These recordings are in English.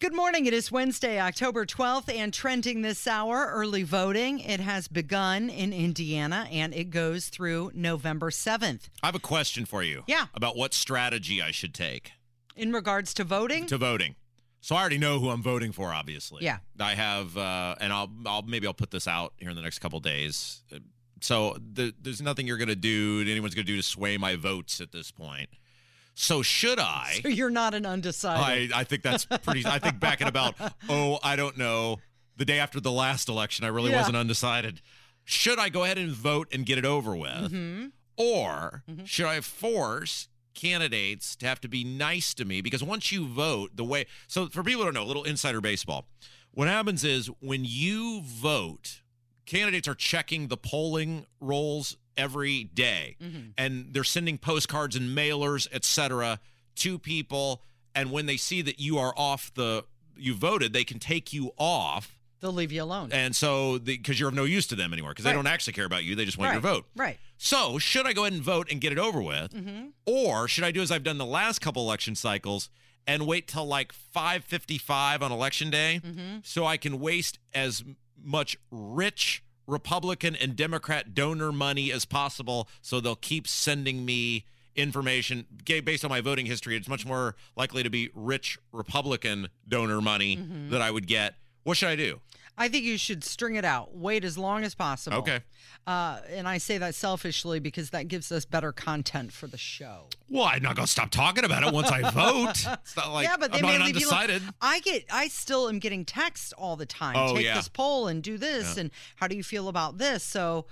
Good morning. It is Wednesday, October 12th, and trending this hour, early voting. It has begun in Indiana and it goes through November 7th. I have a question for you. Yeah. About what strategy I should take In regards to voting, to voting. So I already know who I'm voting for, obviously. Yeah. I have, uh, and I'll, I'll maybe I'll put this out here in the next couple days. So the, there's nothing you're going to do, anyone's going to do to sway my votes at this point. So should I? so you're not an undecided. I, I think that's pretty. I think back in about oh I don't know the day after the last election I really Yeah. wasn't undecided. Should I go ahead and vote and get it over with, Mm-hmm. or should I force candidates to have to be nice to me? Because once you vote, the way so for people who don't know, a little insider baseball. What happens is when you vote, candidates are checking the polling rolls every day mm-hmm. and they're sending postcards and mailers etc to people and when they see that you are off the you voted they can take you off They'll leave you alone. and so because you're of no use to them anymore because they Right. don't actually care about you they just want your Right. vote Right. so should i go ahead and vote and get it over with mm-hmm. or should i do as i've done the last couple election cycles and wait till like 555 on election day mm-hmm. so i can waste as much rich republican and democrat donor money as possible so they'll keep sending me information. Based on my voting history it's much more likely to be rich republican donor money mm-hmm. that i would get. What should i do I think you should string it out. Wait as long as possible. Okay. Uh, and I say that selfishly because that gives us better content for the show. Well, I'm not going to stop talking about it once I vote. It's not like yeah, but they I'm may not leave you undecided. I get, I still am getting texts all the time. Oh, Take yeah. this poll and do this, and how do you feel about this? So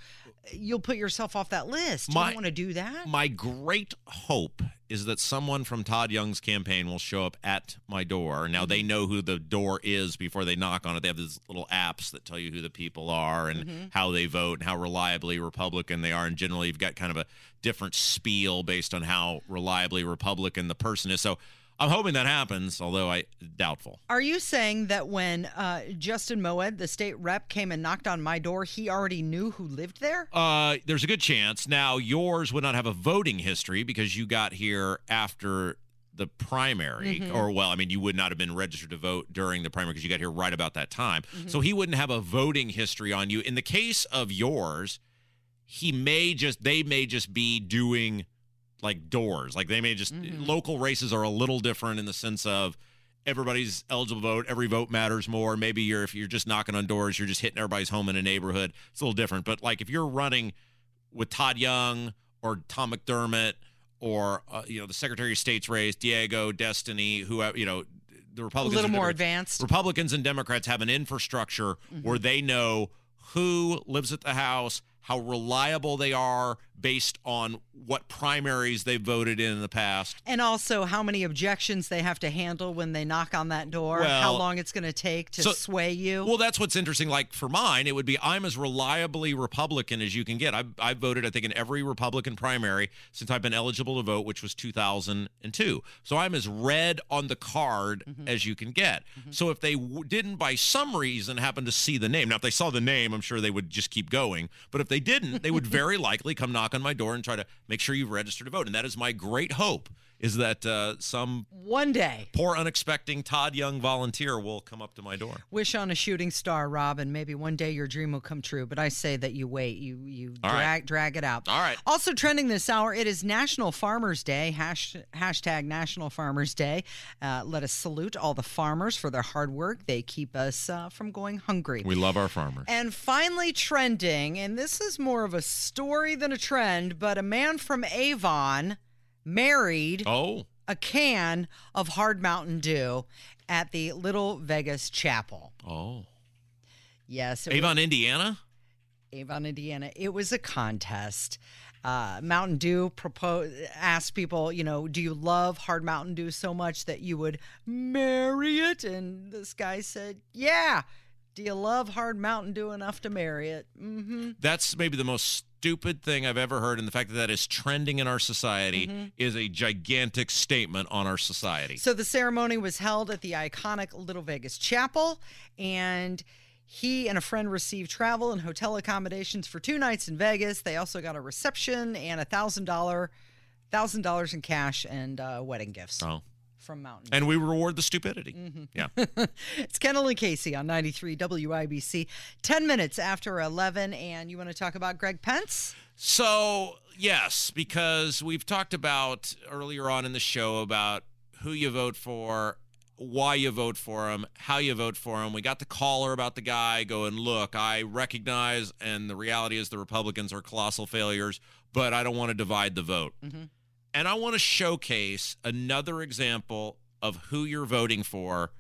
you'll put yourself off that list. you don't want to do that. My great hope is that someone from Todd Young's campaign will show up at my door. Now they mm-hmm. know who the door is before they knock on it. They have these little apps that tell you who the people are and mm-hmm. how they vote and how reliably Republican they are. And generally, you've got kind of a different spiel based on how reliably Republican the person is. So I'm hoping that happens, although I doubtful. Are you saying that when uh, Justin Moed, the state rep, came and knocked on my door, he already knew who lived there? Uh, there's a good chance. Now, yours would not have a voting history because you got here after the primary, or well, I mean, you would not have been registered to vote during the primary because you got here right about that time. So he wouldn't have a voting history on you. In the case of yours, he may just, they may just be doing like doors. Like they may just, local races are a little different in the sense of, everybody's eligible vote. Every vote matters more. Maybe you're if you're just knocking on doors, you're just hitting everybody's home in a neighborhood. It's a little different. But like if you're running with Todd Young or Tom McDermott or uh, you know the Secretary of State's race, Diego, Destiny, whoever you know, the Republicans A little more advanced. Republicans and Democrats have an infrastructure where they know who lives at the house, how reliable they are based on what primaries they voted in in the past. And also how many objections they have to handle when they knock on that door, how long it's going to take to so- sway you. Well, that's what's interesting. Like for mine, it would be I'm as reliably Republican as you can get. I've, I've voted, I think, in every Republican primary since I've been eligible to vote, which was 2002. So I'm as red on the card mm-hmm. as you can get. Mm-hmm. So if they w- didn't, by some reason, happen to see the name, now if they saw the name, I'm sure they would just keep going. But if they didn't, they would very likely come knock on my door and try to make sure you've registered to vote. And that is my great hope. Is that uh, some One day, poor, unexpected Todd Young volunteer will come up to my door? wish on a shooting star, Rob, and maybe one day your dream will come true. But I say that you wait, you you All drag right. drag it out. All right. Also trending this hour, it is National Farmers Day. Hash, hashtag National Farmers Day. Uh, let us salute all the farmers for their hard work. They keep us uh, from going hungry. We love our farmers. And finally, trending, and this is more of a story than a trend, but a man from Avon married Oh, a can of Hard Mountain Dew at the Little Vegas Chapel. oh. Yes, it was Avon, Indiana? Avon, Indiana. It was a contest. Uh, Mountain Dew propose asked people, you know, do you love Hard Mountain Dew so much that you would marry it? And this guy said, yeah. Do you love Hard Mountain Dew enough to marry it? Mm-hmm. That's maybe the most stupid thing I've ever heard. And the fact that that is trending in our society Mm-hmm. is a gigantic statement on our society. So the ceremony was held at the iconic Little Vegas Chapel, and he and a friend received travel and hotel accommodations for two nights in Vegas. They also got a reception and a thousand dollar, thousand dollars in cash and uh, wedding gifts. Oh. From Mountain. And we reward the stupidity. Mm-hmm. Yeah. it's Kendall and Casey on 93 WIBC. 10 minutes after 11. And you want to talk about Greg Pence? So, yes, because we've talked about earlier on in the show about who you vote for, why you vote for him, how you vote for him. We got the caller about the guy going, look, I recognize, and the reality is the Republicans are colossal failures, but I don't want to divide the vote. Mm-hmm. And I want to showcase another example of who you're voting for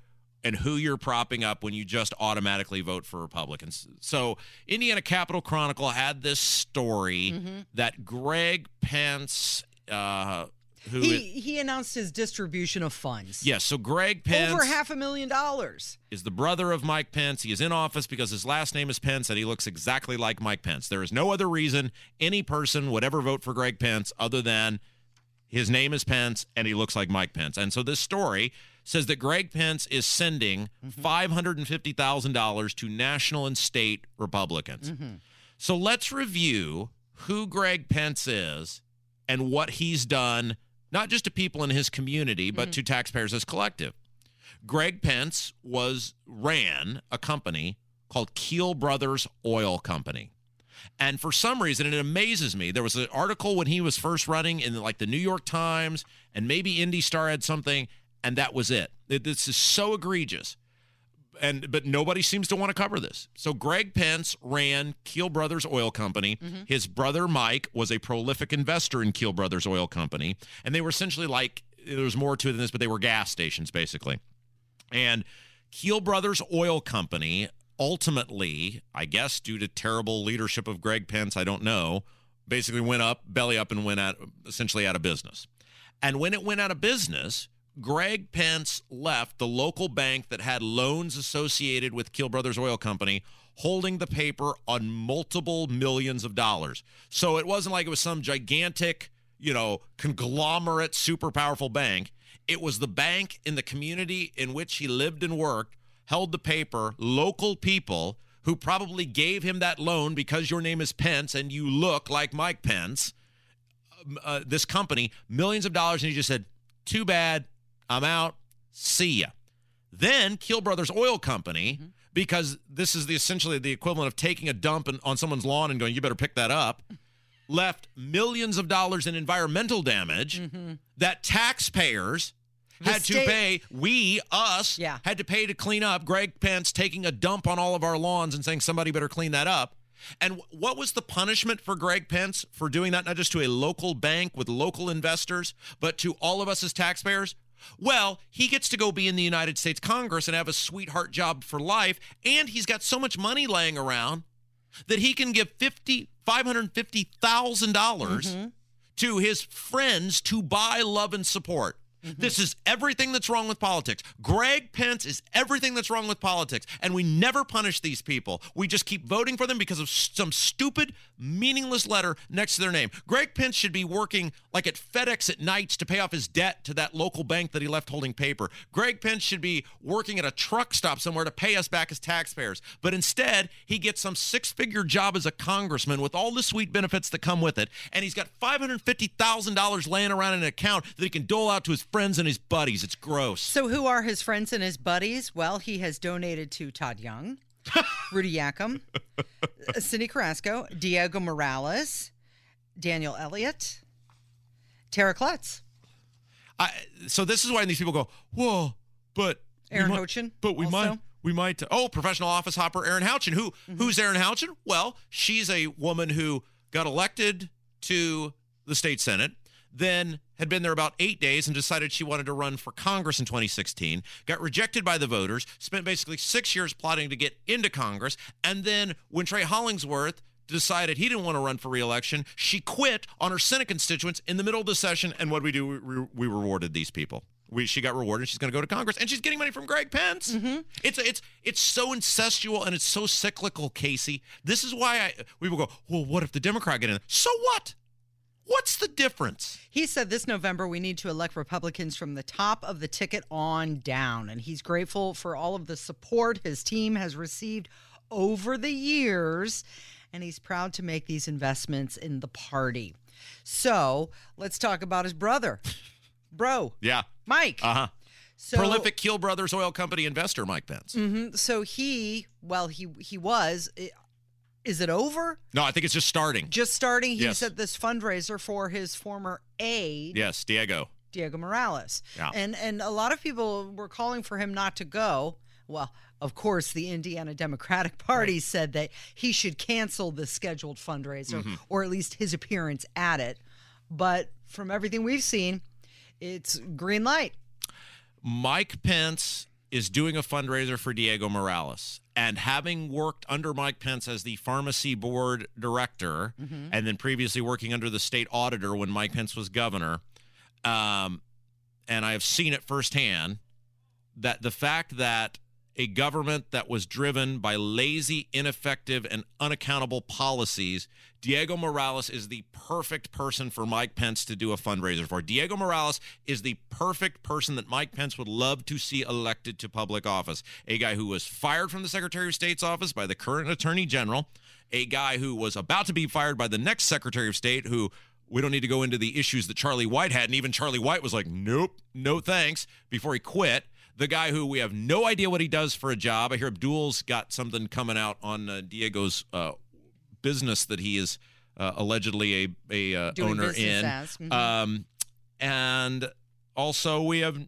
and who you're propping up when you just automatically vote for Republicans. So, Indiana Capital Chronicle had this story Mm-hmm. that Greg Pence, uh, who He, is- he announced his distribution of funds. yes, so Greg Pence Over half a million dollars. is the brother of Mike Pence. He is in office because his last name is Pence and he looks exactly like Mike Pence. There is no other reason any person would ever vote for Greg Pence other than his name is Pence and he looks like Mike Pence. And so this story says that Greg Pence is sending mm-hmm. $550,000 to national and state Republicans. Mm-hmm. So let's review who Greg Pence is and what he's done, not just to people in his community, but mm-hmm. to taxpayers as collective. Greg Pence was ran a company called Kiel Brothers Oil Company. And for some reason, it amazes me. There was an article when he was first running in like the New York Times, and maybe Indy Star had something, and that was it. This is so egregious. And but nobody seems to want to cover this. So Greg Pence ran Kiel Brothers Oil Company. Mm-hmm. His brother Mike was a prolific investor in Kiel Brothers Oil Company, and they were essentially like there was more to it than this, but they were gas stations basically. And Kiel Brothers Oil Company ultimately, I guess due to terrible leadership of Greg Pence, I don't know, basically went up, belly up, and went out essentially out of business. And when it went out of business, Greg Pence left the local bank that had loans associated with Kiel Brothers Oil Company holding the paper on multiple millions of dollars. So it wasn't like it was some gigantic, you know, conglomerate, super powerful bank. It was the bank in the community in which he lived and worked, held the paper, local people who probably gave him that loan because your name is Pence and you look like Mike Pence um, uh, this company millions of dollars, and he just said, "Too bad, I'm out. See ya." Then Kiel Brothers Oil Company, mm-hmm. because this is the essentially the equivalent of taking a dump in, on someone's lawn and going, "You better pick that up," left millions of dollars in environmental damage mm-hmm. that taxpayers The had to pay. We, us, Yeah. had to pay to clean up. Greg Pence taking a dump on all of our lawns and saying somebody better clean that up. And what was the punishment for Greg Pence for doing that, not just to a local bank with local investors, but to all of us as taxpayers? Well, he gets to go be in the United States Congress and have a sweetheart job for life, and he's got so much money laying around that he can give fifty five hundred fifty thousand dollars mm-hmm. to his friends to buy love and support. Mm-hmm. This is everything that's wrong with politics. Greg Pence is everything that's wrong with politics. And we never punish these people. We just keep voting for them because of some stupid, meaningless letter next to their name. Greg Pence should be working like at FedEx at nights to pay off his debt to that local bank that he left holding paper. Greg Pence should be working at a truck stop somewhere to pay us back as taxpayers. But instead, he gets some six figure job as a congressman with all the sweet benefits that come with it. And he's got $550,000 laying around in an account that he can dole out to his friends and his buddies. It's gross. So, who are his friends and his buddies? Well, he has donated to Todd Young, Rudy Yakym, Cyndi Carrasco, Diego Morales, Daniel Elliott, Tera Klutz, I, so this is why these people go, whoa, but Erin might- Houchin But we also. might, we might. Oh, professional office hopper, Erin Houchin. Who, Mm-hmm. who's Erin Houchin? Well, she's a woman who got elected to the state senate, then had been there about eight days and decided she wanted to run for Congress in 2016. Got rejected by the voters. Spent basically six years plotting to get into Congress, and then when Trey Hollingsworth decided he didn't want to run for reelection, she quit on her Senate constituents in the middle of the session. And what did we do? We, we, we rewarded these people. We, she got rewarded. And she's going to go to Congress, and she's getting money from Greg Pence. Mm-hmm. It's it's it's so incestual and it's so cyclical, Casey. This is why I we will go. Well, what if the Democrat get in? So what? What's the difference? He said this November we need to elect Republicans from the top of the ticket on down. And he's grateful for all of the support his team has received over the years. And he's proud to make these investments in the party. So let's talk about his brother. Bro, Yeah, Mike. Uh huh. So, Prolific Kiel Brothers Oil Company investor Mike Pence. Mhm. So he, well, he he was. Is it over? No, I think it's just starting. Just starting. He's Yes. at this fundraiser for his former aide, Yes, Diego. Diego Morales. Yeah. And and a lot of people were calling for him not to go. Well, of course, the Indiana Democratic Party said that he should cancel the scheduled fundraiser Mm-hmm. or at least his appearance at it. But from everything we've seen, it's green light. Mike Pence is doing a fundraiser for Diego Morales. And having worked under Mike Pence as the pharmacy board director, and then previously working under the state auditor when Mike Pence was governor, um, and I have seen it firsthand that the fact that a government that was driven by lazy, ineffective, and unaccountable policies, Diego Morales is the perfect person for Mike Pence to do a fundraiser for. Diego Morales is the perfect person that Mike Pence would love to see elected to public office. A guy who was fired from the Secretary of State's office by the current Attorney General, a guy who was about to be fired by the next Secretary of State, who we don't need to go into the issues that Charlie White had. And even Charlie White was like, nope, no thanks, before he quit. The guy who we have no idea what he does for a job. I hear Abdul's got something coming out on uh, Diego's uh, business that he is uh, allegedly a, a uh, owner in. mhm. Um, and also, we have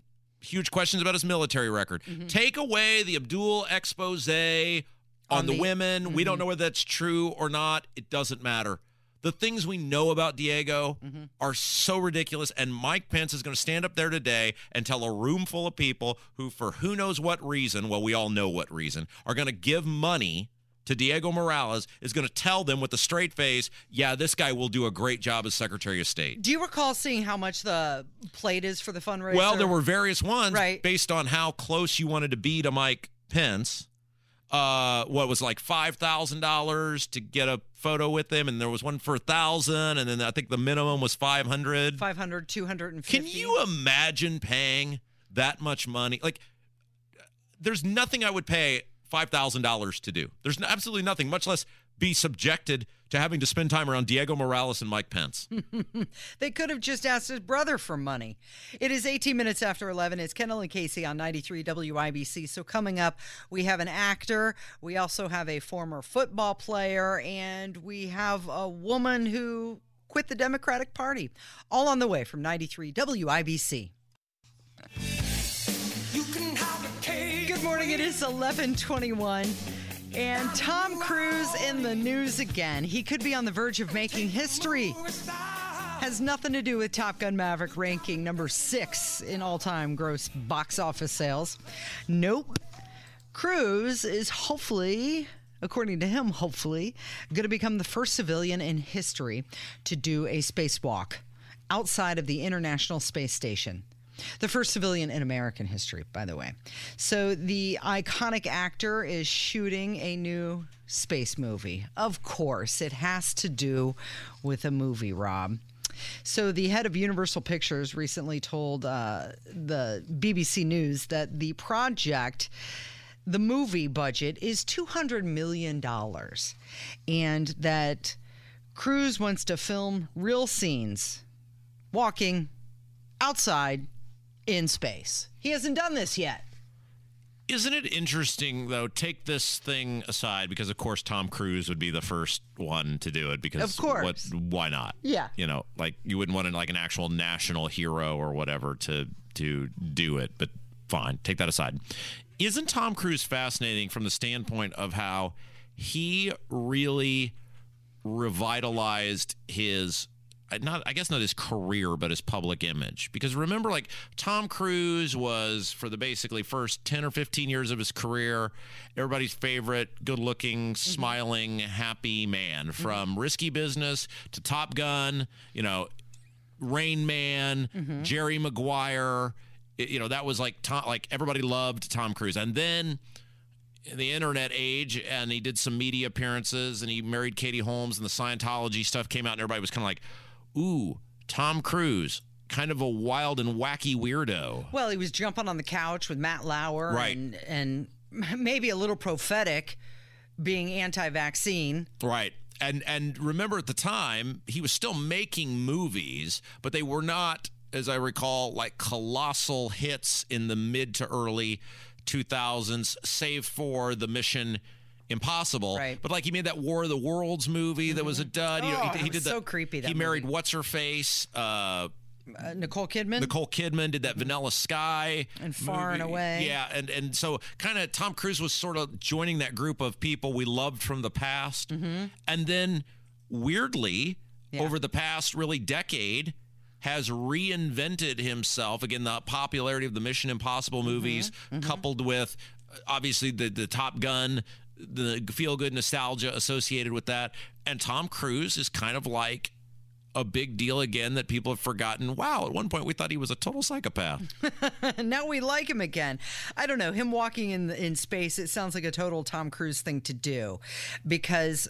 huge questions about his military record. Take away the Abdul expose on, Mm-hmm. On the, the- women. We don't know whether that's true or not. It doesn't matter. The things we know about Diego Mm-hmm. are so ridiculous. And Mike Pence is going to stand up there today and tell a room full of people who, for who knows what reason, well, we all know what reason, are going to give money to Diego Morales, is going to tell them with a straight face, yeah, this guy will do a great job as Secretary of State. Do you recall seeing how much the plate is for the fundraiser? Well, there were various ones Right. based on how close you wanted to be to Mike Pence. Uh, what was like five thousand dollars to get a photo with them, and there was one for a thousand, and then I think the minimum was five hundred. 500, 250. Can you imagine paying that much money? Like, there's nothing I would pay five thousand dollars to do. There's absolutely nothing, much less be subjected to having to spend time around Diego Morales and Mike Pence. They could have just asked his brother for money. It is 18 minutes after 11. It's Kendall and Casey on 93 WIBC. So, coming up, we have an actor, we also have a former football player, and we have a woman who quit the Democratic Party. All on the way from 93 WIBC. Good morning. It is 1121. And Tom Cruise in the news again. He could be on the verge of making history. Has nothing to do with Top Gun Maverick ranking number six in all time gross box office sales. Nope. Cruise is hopefully, according to him, hopefully, going to become the first civilian in history to do a spacewalk outside of the International Space Station. The first civilian in American history, by the way. So, the iconic actor is shooting a new space movie. Of course, it has to do with a movie, Rob. So, the head of Universal Pictures recently told uh, the BBC News that the project the movie budget is $200 million and that Cruise wants to film real scenes walking outside in space. He hasn't done this yet. Isn't it interesting though? Take this thing aside because, of course, Tom Cruise would be the first one to do it. Because Of course. what? Why not? Yeah. You know, like you wouldn't want like an actual national hero or whatever to to do it. But fine, take that aside. Isn't Tom Cruise fascinating from the standpoint of how he really revitalized his Uh, not I guess not his career but his public image. Because remember like Tom Cruise was for the basically first 10 or 15 years of his career everybody's favorite good-looking mm-hmm. smiling happy man. Mm-hmm. From Risky Business to Top Gun you know Rain Man mm-hmm. Jerry Maguire. It- you know that was like Tom like everybody loved Tom Cruise. And then in the internet age and he did some media appearances and he married Katie Holmes and the Scientology stuff came out and everybody was kind of like, ooh, Tom Cruise, kind of a wild and wacky weirdo. Well, he was jumping on the couch with Matt Lauer Right. and and maybe a little prophetic being anti-vaccine. Right. And and remember at the time he was still making movies, but they were not as I recall, like colossal hits in the mid to early 2000s, save for the Mission Impossible. Right. But like he made that War of the Worlds movie that was a mm-hmm. dud. You know, Oh, he, it he did so creepy, that he married movie. what's her face. Uh, Uh, Nicole Kidman. Nicole Kidman did that mm-hmm. Vanilla Sky And Far and. Away. Yeah, and and so kind of Tom Cruise was sort of joining that group of people we loved from the past, mm-hmm. and then weirdly Yeah. over the past really decade has reinvented himself again the popularity of the Mission Impossible movies coupled with obviously the the Top Gun the feel good nostalgia associated with that and Tom Cruise is kind of like a big deal again that people have forgotten. Wow, at one point we thought he was a total psychopath. now we like him again. I don't know. Him walking in in space, it sounds like a total Tom Cruise thing to do because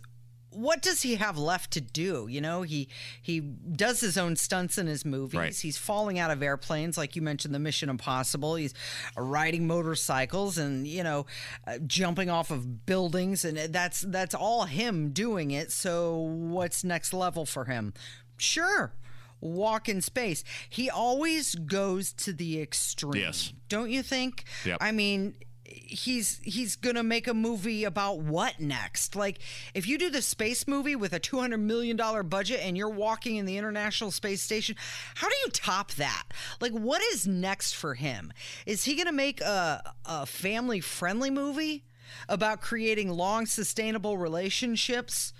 what does he have left to do? You know, he he does his own stunts in his movies. Right. He's falling out of airplanes, like you mentioned, the Mission Impossible. He's riding motorcycles and you know, uh, jumping off of buildings, and that's that's all him doing it. So what's next level for him? Sure. Walk in space. He always goes to the extreme. Yes. Don't you think? Yep. I mean, he's he's gonna make a movie about what next? Like, if you do the space movie with a two hundred million dollar budget and you're walking in the International Space Station, how do you top that? Like, what is next for him? Is he gonna make a a family friendly movie about creating long sustainable relationships?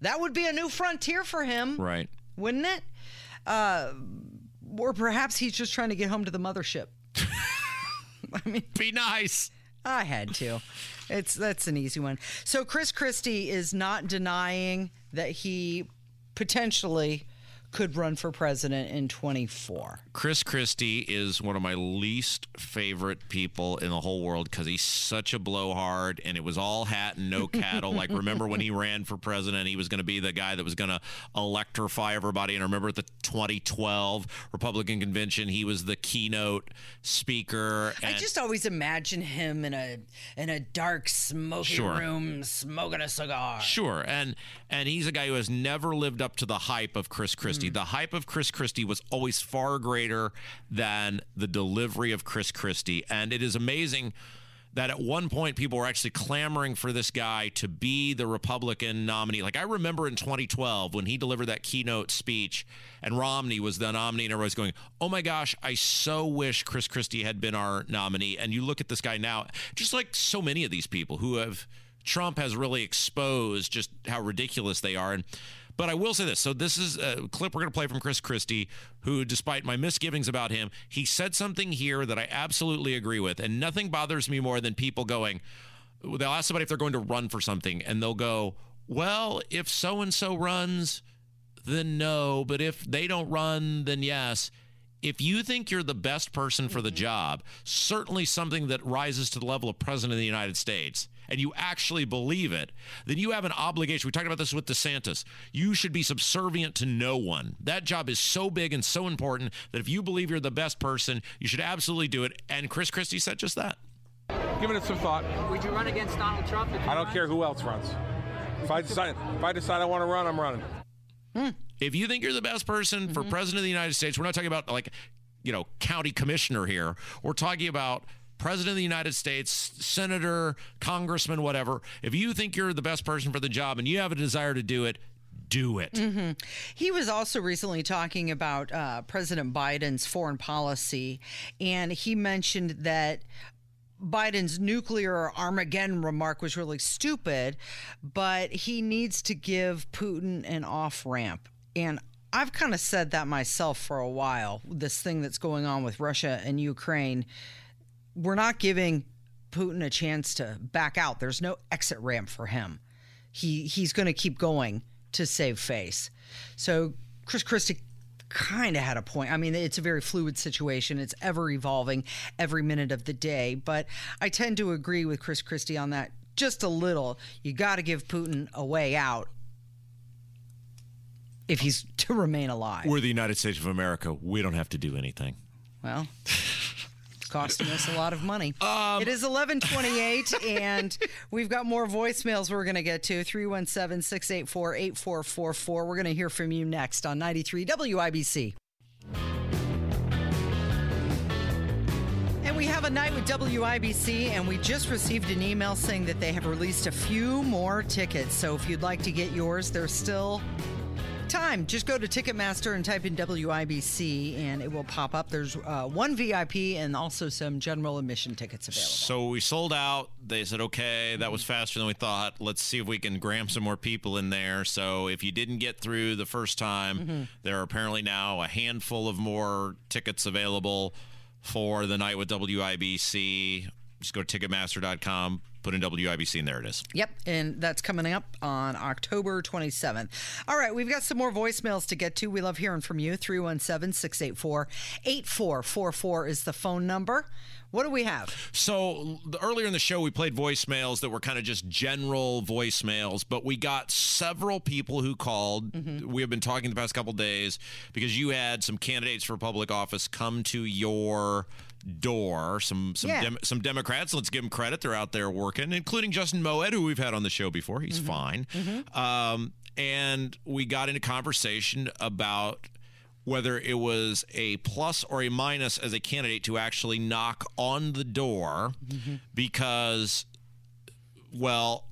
That would be a new frontier for him right. wouldn't it? Uh, or perhaps he's just trying to get home to the mothership. I mean, Be nice. I had to. It's that's an easy one. So Chris Christie is not denying that he potentially could run for president in 24. Chris Christie is one of my least favorite people in the whole world because he's such a blowhard and it was all hat and no cattle. like, remember when he ran for president, he was going to be the guy that was going to electrify everybody. And I remember at the 2012 Republican convention, he was the keynote speaker. I just always imagine him in a in a dark smoky Sure. room smoking a cigar. Sure, and and he's a guy who has never lived up to the hype of Chris Christie. Hmm. The hype of Chris Christie was always far greater than the delivery of Chris Christie, and it is amazing that at one point people were actually clamoring for this guy to be the Republican nominee. Like I remember in 2012 when he delivered that keynote speech and Romney was the nominee and everybody's going, "Oh my gosh, I so wish Chris Christie had been our nominee." And you look at this guy now, just like so many of these people who have Trump has really exposed just how ridiculous they are. And but I will say this. So this is a clip we're going to play from Chris Christie, who, despite my misgivings about him, he said something here that I absolutely agree with, and nothing bothers me more than people going. They'll ask somebody if they're going to run for something, and they'll go, "Well, if so and so runs, then no. But if they don't run, then yes." If you think you're the best person for the mm-hmm. job, certainly something that rises to the level of president of the United States, and you actually believe it, then you have an obligation. We talked about this with DeSantis. You should be subservient to no one. That job is so big and so important that if you believe you're the best person, you should absolutely do it. And Chris Christie said just that. Giving it some thought. Would you run against Donald Trump? If I don't runs? care who else runs. If I decide, if I decide I want to run, I'm running. Hmm. If you think you're the best person for mm-hmm. president of the United States, we're not talking about like, you know, county commissioner here. We're talking about president of the United States, senator, congressman, whatever. If you think you're the best person for the job and you have a desire to do it, do it. Mm-hmm. He was also recently talking about uh, President Biden's foreign policy, and he mentioned that Biden's nuclear Armageddon remark was really stupid, but he needs to give Putin an off ramp. And I've kind of said that myself for a while. This thing that's going on with Russia and Ukraine, we're not giving Putin a chance to back out. There's no exit ramp for him. He he's going to keep going to save face. So Chris Christie kind of had a point. I mean, it's a very fluid situation. It's ever evolving every minute of the day, but I tend to agree with Chris Christie on that just a little. You got to give Putin a way out if he's to remain alive. We're the United States of America. We don't have to do anything. Well, costing us a lot of money. Um, it is 1128, and we've got more voicemails we're going to get to 317 684 8444. We're going to hear from you next on 93 WIBC. And we have a night with WIBC, and we just received an email saying that they have released a few more tickets. So if you'd like to get yours, they're still time. Just go to Ticketmaster and type in WIBC, and it will pop up. There's uh, one VIP and also some general admission tickets available. So we sold out. They said, okay, that was faster than we thought. Let's see if we can gram some more people in there. So if you didn't get through the first time, Mm-hmm. there are apparently now a handful of more tickets available for the night with WIBC. Just go to Ticketmaster.com, put in WIBC, and there it is. Yep, and that's coming up on October 27th. All right, we've got some more voicemails to get to. We love hearing from you. 317 684 8444 is the phone number. What do we have? So the, earlier in the show, we played voicemails that were kind of just general voicemails, but we got several people who called. Mm-hmm. We have been talking the past couple days because you had some candidates for public office come to your door. Some some Yeah. dem- some Democrats. Let's give them credit; they're out there working, including Justin Moed, who we've had on the show before. He's mm-hmm. fine. Mm-hmm. Um, and we got into conversation about whether it was a plus or a minus as a candidate to actually knock on the door mm-hmm. because well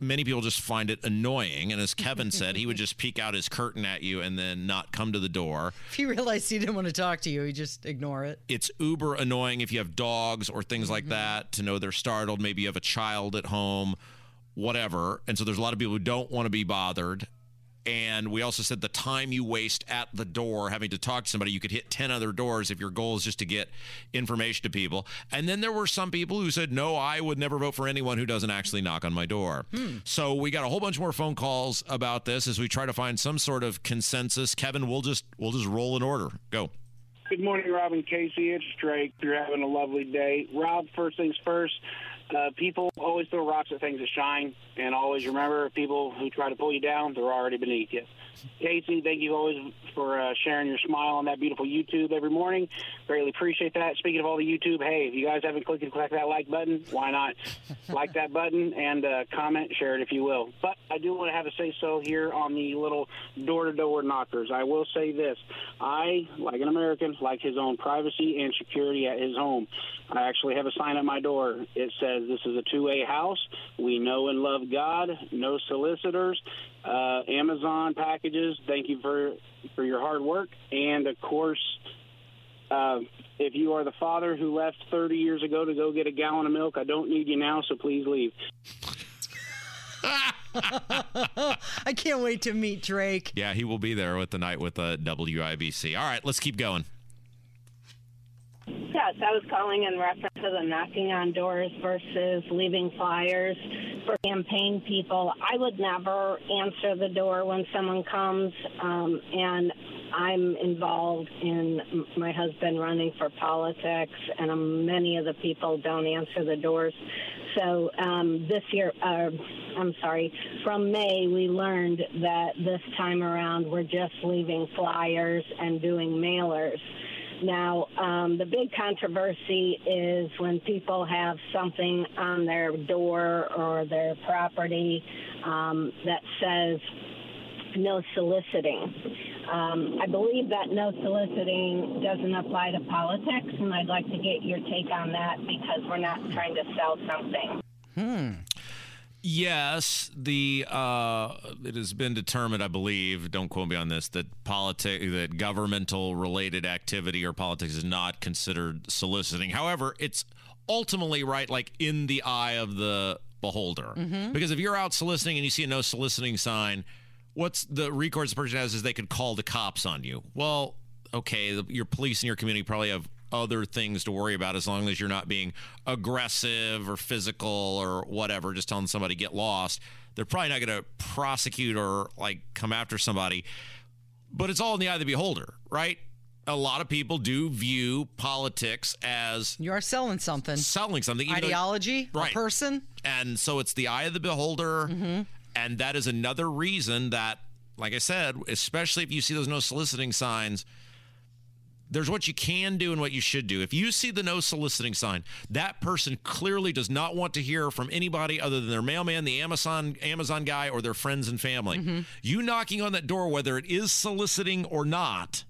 many people just find it annoying and as kevin said he would just peek out his curtain at you and then not come to the door. If he realized he didn't want to talk to you, he just ignore it. it's uber annoying if you have dogs or things like mm-hmm. that to know they're startled. Maybe you have a child at home whatever. And so there's a lot of people who don't want to be bothered and we also said the time you waste at the door having to talk to somebody you could hit 10 other doors if your goal is just to get information to people and then there were some people who said no i would never vote for anyone who doesn't actually knock on my door hmm. so we got a whole bunch more phone calls about this as we try to find some sort of consensus kevin we'll just we'll just roll in order go Good morning, Rob and Casey. It's Drake. You're having a lovely day. Rob, first things first, uh, people always throw rocks at things that shine, and always remember people who try to pull you down, they're already beneath you. Casey, thank you always for uh, sharing your smile on that beautiful YouTube every morning. Greatly appreciate that. Speaking of all the YouTube, hey, if you guys haven't clicked click that like button, why not like that button and uh, comment, share it if you will. But I do want to have a say so here on the little door to door knockers. I will say this: I, like an American, like his own privacy and security at his home. I actually have a sign at my door. It says, "This is a two-way house. We know and love God. No solicitors. Uh, Amazon packages. Thank you for for your hard work, and of course." Uh, if you are the father who left 30 years ago to go get a gallon of milk, I don't need you now, so please leave. I can't wait to meet Drake. Yeah, he will be there with the night with the WIBC. All right, let's keep going. Yes, I was calling in reference to the knocking on doors versus leaving flyers for campaign people. I would never answer the door when someone comes, um, and I'm involved in my husband running for politics, and um, many of the people don't answer the doors. So um, this year, uh, I'm sorry, from May, we learned that this time around we're just leaving flyers and doing mailers. Now, um, the big controversy is when people have something on their door or their property um, that says no soliciting. Um, I believe that no soliciting doesn't apply to politics, and I'd like to get your take on that because we're not trying to sell something. Yes, the uh, it has been determined, I believe. Don't quote me on this. That politic, that governmental related activity or politics is not considered soliciting. However, it's ultimately right, like in the eye of the beholder. Because if you're out soliciting and you see a no soliciting sign, what's the recourse the person has is they could call the cops on you. Well, okay, the, your police in your community probably have other things to worry about as long as you're not being aggressive or physical or whatever, just telling somebody get lost. They're probably not going to prosecute or like come after somebody. But it's all in the eye of the beholder, right? A lot of people do view politics as You are selling something. selling something. even though- Ideology, Right. person. and so it's the eye of the beholder mm-hmm. and that is another reason that like i said especially if you see those no soliciting signs there's what you can do and what you should do. If you see the no soliciting sign that person clearly does not want to hear from anybody other than their mailman the amazon amazon guy or their friends and family. Mm-hmm. You knocking on that door whether it is soliciting or not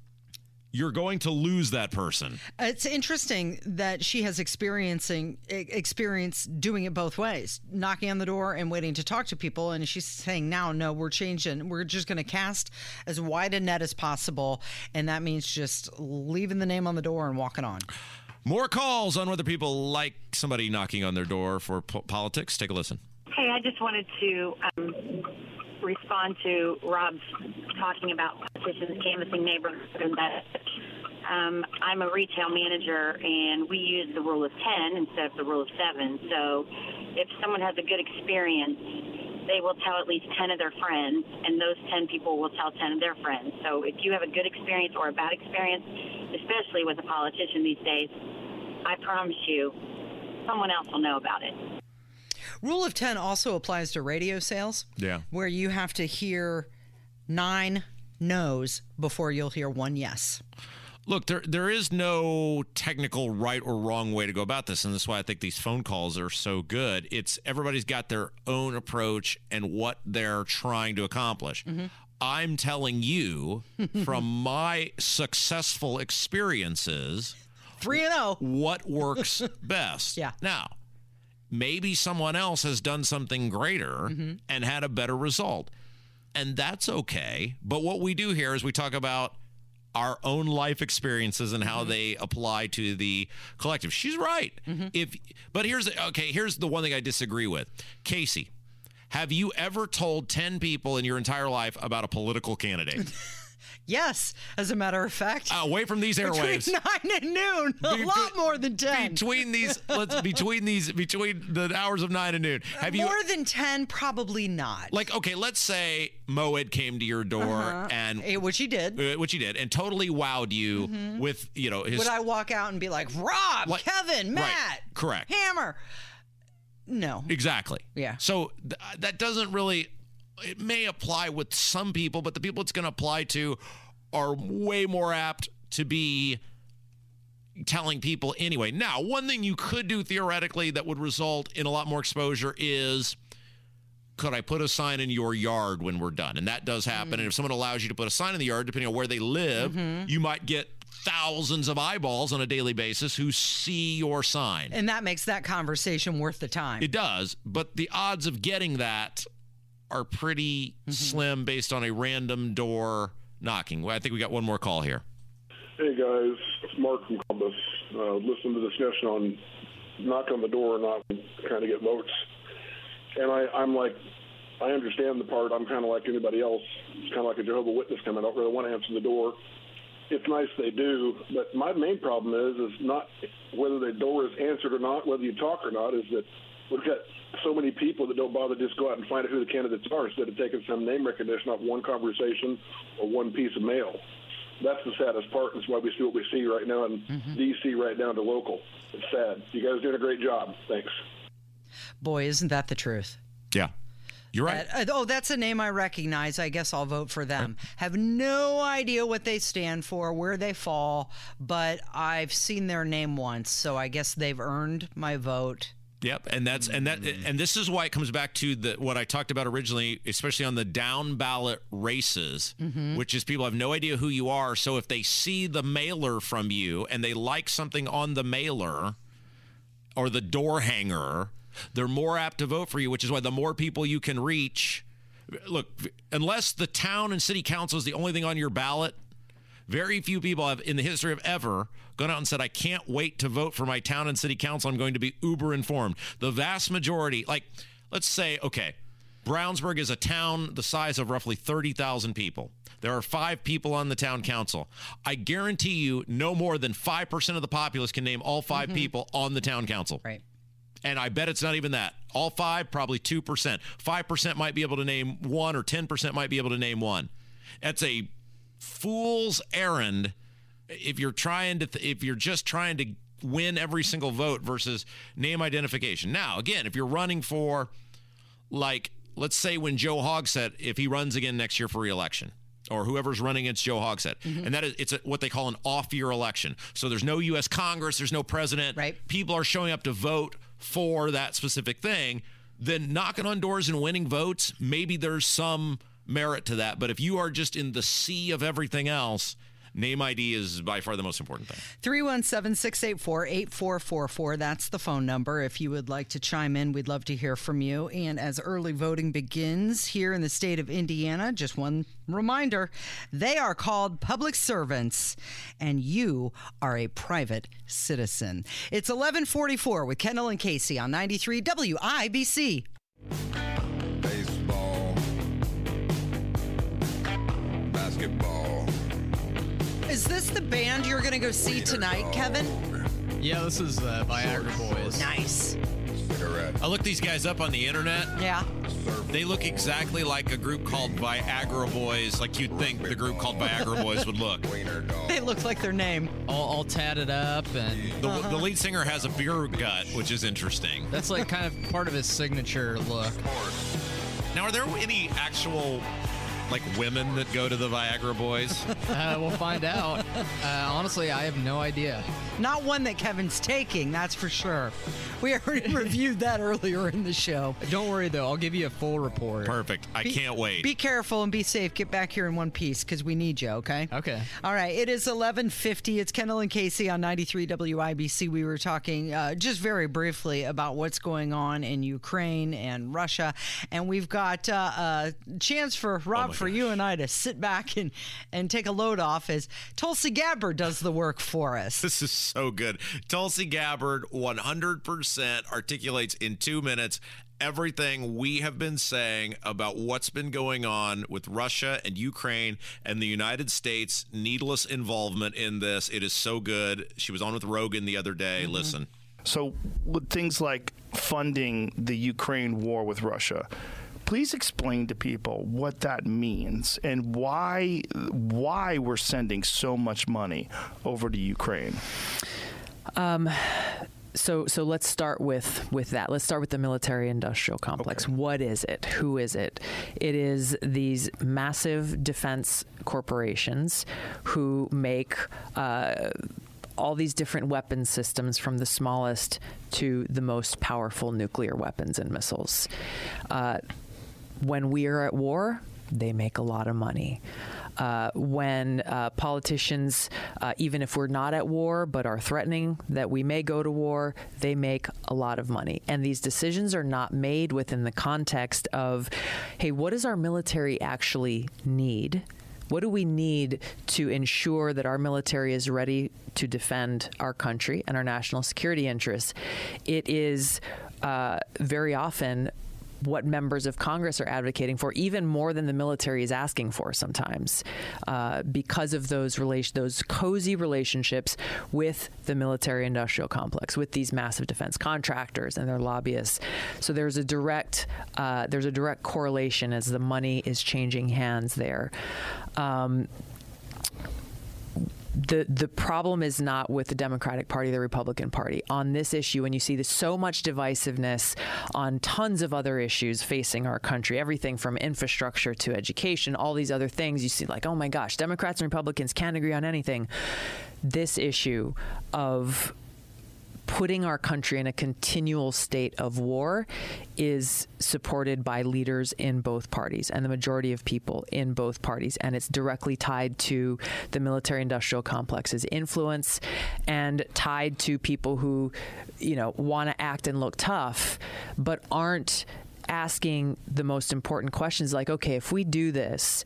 you're going to lose that person. It's interesting that she has experiencing experience doing it both ways, knocking on the door and waiting to talk to people. And she's saying now, no, we're changing. We're just going to cast as wide a net as possible, and that means just leaving the name on the door and walking on. More calls on whether people like somebody knocking on their door for po- politics. Take a listen. Hey, I just wanted to um, respond to Rob's talking about politicians canvassing neighborhoods and that. Um, I'm a retail manager, and we use the rule of 10 instead of the rule of 7. So if someone has a good experience, they will tell at least 10 of their friends, and those 10 people will tell 10 of their friends. So if you have a good experience or a bad experience, especially with a politician these days, I promise you, someone else will know about it. Rule of 10 also applies to radio sales. Yeah. Where you have to hear nine no's before you'll hear one yes. Look, there there is no technical right or wrong way to go about this, and that's why I think these phone calls are so good. It's everybody's got their own approach and what they're trying to accomplish. Mm-hmm. I'm telling you from my successful experiences 3 and oh. 0. what works best. Yeah. Now, maybe someone else has done something greater mm-hmm. and had a better result. And that's okay. But what we do here is we talk about our own life experiences and how mm-hmm. they apply to the collective. She's right. Mm-hmm. If but here's okay, here's the one thing I disagree with. Casey, have you ever told 10 people in your entire life about a political candidate? Yes, as a matter of fact. Away from these airwaves. Between 9 and noon. A Be- lot more than 10. between these let's between these between the hours of 9 and noon. Have you more than 10, probably not. like okay, let's say Moed came to your door and Eh, Which he did. uh, which he did and totally wowed you with, you know, his Would I walk out and be like, Rob, Like- Kevin, right, Matt, correct. Hammer? No. Exactly. Yeah. So th- that doesn't really. It may apply with some people, but the people it's going to apply to are way more apt to be telling people anyway. Now, one thing you could do theoretically that would result in a lot more exposure is could I put a sign in your yard when we're done? And that does happen. And if someone allows you to put a sign in the yard, depending on where they live, mm-hmm. you might get thousands of eyeballs on a daily basis who see your sign. And that makes that conversation worth the time. It does, but the odds of getting that are pretty slim based on a random door knocking. Well, I think we got one more call here. Hey guys, it's Mark from Columbus. Uh, listen to the discussion on knock on the door and not trying to get votes. And I, I'm like, I understand the part. I'm kind of like anybody else. It's kind of like a Jehovah Witness coming. I don't really want to answer the door. It's nice they do, but my main problem is is not whether the door is answered or not, whether you talk or not. Is that we've got so many people that don't bother to just go out and find out who the candidates are instead of taking some name recognition off one conversation or one piece of mail that's the saddest part. That's why we see what we see right now in D.C. right down to local. It's sad. You guys are doing a great job. Thanks. Boy, isn't that the truth? Yeah. You're right. Uh, oh, that's a name I recognize. I guess I'll vote for them. Have no idea what they stand for, where they fall, but I've seen their name once, so I guess they've earned my vote. Yep, and that's and that mm. and this is why it comes back to the what I talked about originally, especially on the down ballot races, mm-hmm. which is people have no idea who you are. So if they see the mailer from you and they like something on the mailer or the door hanger, they're more apt to vote for you. Which is why the more people you can reach, look, unless the town and city council is the only thing on your ballot, very few people have in the history of ever gone out and said, I can't wait to vote for my town and city council. I'm going to be uber informed. The vast majority, like, let's say, okay, Brownsburg is a town the size of roughly 30,000 people. There are five people on the town council. I guarantee you, no more than 5% of the populace can name all 5 mm-hmm. people on the town council. Right. And I bet it's not even that. All five, probably 2%. 5% might be able to name one, or 10% might be able to name one. That's a fool's errand if you're trying to, th- if you're just trying to win every single vote versus name identification. Now, again, if you're running for, like, let's say when Joe Hogsett, if he runs again next year for reelection, or whoever's running against Joe Hogsett, mm-hmm. and that is it's a, what they call an off-year election. So there's no U.S. Congress, there's no president. Right. People are showing up to vote for that specific thing. Then knocking on doors and winning votes, maybe there's some merit to that. But if you are just in the sea of everything else, Name ID is by far the most important thing. 317 684 8444. That's the phone number. If you would like to chime in, we'd love to hear from you. And as early voting begins here in the state of Indiana, just one reminder they are called public servants, and you are a private citizen. It's 1144 with Kendall and Casey on 93 WIBC. Basketball. Is this the band you're going to go see tonight, Kevin? Yeah, this is uh, Viagra Boys. Nice. Cigarette. I looked these guys up on the internet. Yeah. They look exactly like a group called Viagra Boys, like you'd think the group called Viagra Boys would look. They look like their name. All, all tatted up, and The, the lead singer has a beer gut, which is interesting. that's like kind of part of his signature look. Now, are there any actual like women that go to the Viagra Boys? Uh, we'll find out. Uh, honestly, I have no idea. Not one that Kevin's taking, that's for sure. We already reviewed that earlier in the show. Don't worry though, I'll give you a full report. Perfect. I Be- can't wait. Be careful and be safe. Get back here in one piece because we need you, okay? Okay. All right. It is 1150. It's Kendall and Casey on 93 WIBC. We were talking uh, just very briefly about what's going on in Ukraine and Russia. And we've got uh, a chance for Rob, my for you and I to sit back and, and take a load off as Tulsi Gabbard does the work for us. This is so good. Tulsi Gabbard 100% articulates in two minutes everything we have been saying about what's been going on with Russia and Ukraine and the United States' needless involvement in this. It is so good. She was on with Rogan the other day. Mm-hmm. Listen. So, with things like funding the Ukraine war with Russia, please explain to people what that means and why why we're sending so much money over to Ukraine. Um, So so let's start with with that. Let's start with the military industrial complex. What is it? Who is it? It is these massive defense corporations who make uh, all these different weapon systems from the smallest to the most powerful nuclear weapons and missiles. Uh, when we are at war, they make a lot of money. Uh, when uh, politicians, uh, even if we're not at war but are threatening that we may go to war, they make a lot of money. And these decisions are not made within the context of, hey, what does our military actually need? What do we need to ensure that our military is ready to defend our country and our national security interests? It is uh, very often what members of Congress are advocating for, even more than the military is asking for sometimes, uh, because of those relation, those cozy relationships with the military-industrial complex, with these massive defense contractors and their lobbyists. So there's a direct uh, there's a direct correlation as the money is changing hands there. Um, the the problem is not with the Democratic Party, the Republican Party on this issue. And you see this so much divisiveness on tons of other issues facing our country, everything from infrastructure to education, all these other things. You see, like, oh my gosh, Democrats and Republicans can't agree on anything. This issue of putting our country in a continual state of war is supported by leaders in both parties and the majority of people in both parties. And it's directly tied to the military industrial complex's influence and tied to people who, you know, want to act and look tough, but aren't asking the most important questions like, okay, if we do this,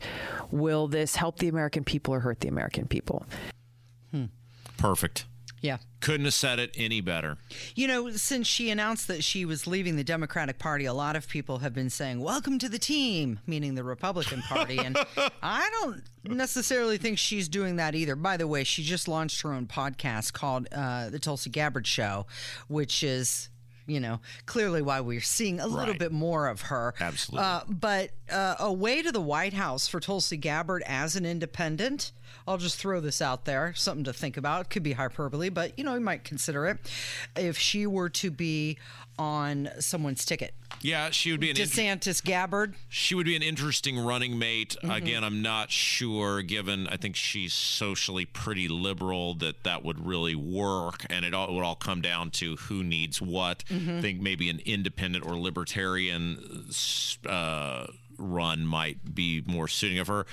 will this help the American people or hurt the American people? Hmm. Perfect. Yeah. Couldn't have said it any better. You know, since she announced that she was leaving the Democratic Party, a lot of people have been saying, Welcome to the team, meaning the Republican Party. And I don't necessarily think she's doing that either. By the way, she just launched her own podcast called uh, The Tulsi Gabbard Show, which is. You know, clearly why we're seeing a little Right. bit more of her. Absolutely. Uh, but uh, a way to the White House for Tulsi Gabbard as an independent. I'll just throw this out there, something to think about. It could be hyperbole, but you know, you might consider it. If she were to be on someone's ticket, Yeah, she would be an inter- DeSantis Gabbard. she would be an interesting running mate. Mm-hmm. Again, I'm not sure. Given I think she's socially pretty liberal, that that would really work, and it all it would all come down to who needs what. Mm-hmm. I think maybe an independent or libertarian uh, run might be more suiting of her.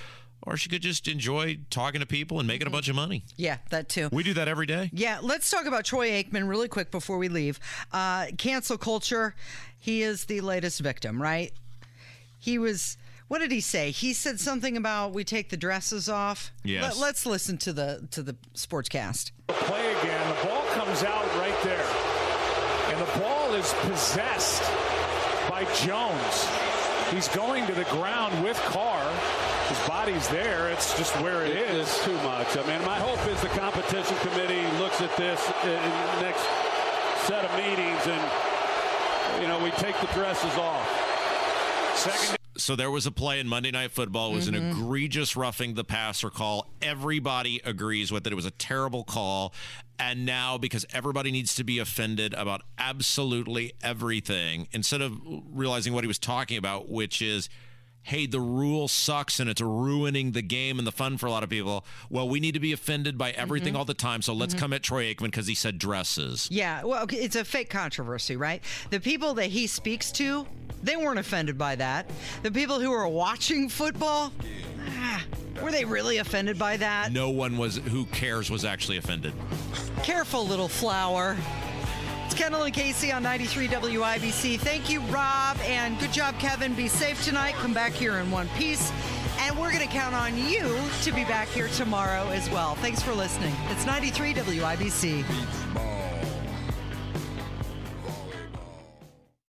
or she could just enjoy talking to people and making a bunch of money. Yeah, that too. We do that every day. Yeah, let's talk about Troy Aikman really quick before we leave. Uh, cancel culture. He is the latest victim, right? He was. What did he say? He said something about we take the dresses off. Yes. Let, us listen to the to the sportscast. Play again. The ball comes out right there, and the ball is possessed by Jones. He's going to the ground with Carr. His body's there. It's just where it is. It's too much. I mean, my hope is the competition committee looks at this in the next set of meetings, and you know we take the dresses off. Second. So there was a play in Monday Night Football. It was an Mm-hmm. egregious roughing the passer call. Everybody agrees with it. It was a terrible call. And now, because everybody needs to be offended about absolutely everything, instead of realizing what he was talking about, which is, hey, the rule sucks and it's ruining the game and the fun for a lot of people. Well, we need to be offended by everything Mhm. all the time. So let's Mhm. come at Troy Aikman because he said dresses. Yeah, well, okay, it's a fake controversy, right? The people that he speaks to, they weren't offended by that. The people who are watching football, ah, were they really offended by that? No one was who cares was actually offended. Careful, little flower. Kendall and Casey on 93 WIBC. Thank you, Rob, and good job, Kevin. Be safe tonight. Come back here in one piece. And we're going to count on you to be back here tomorrow as well. Thanks for listening. It's 93 WIBC.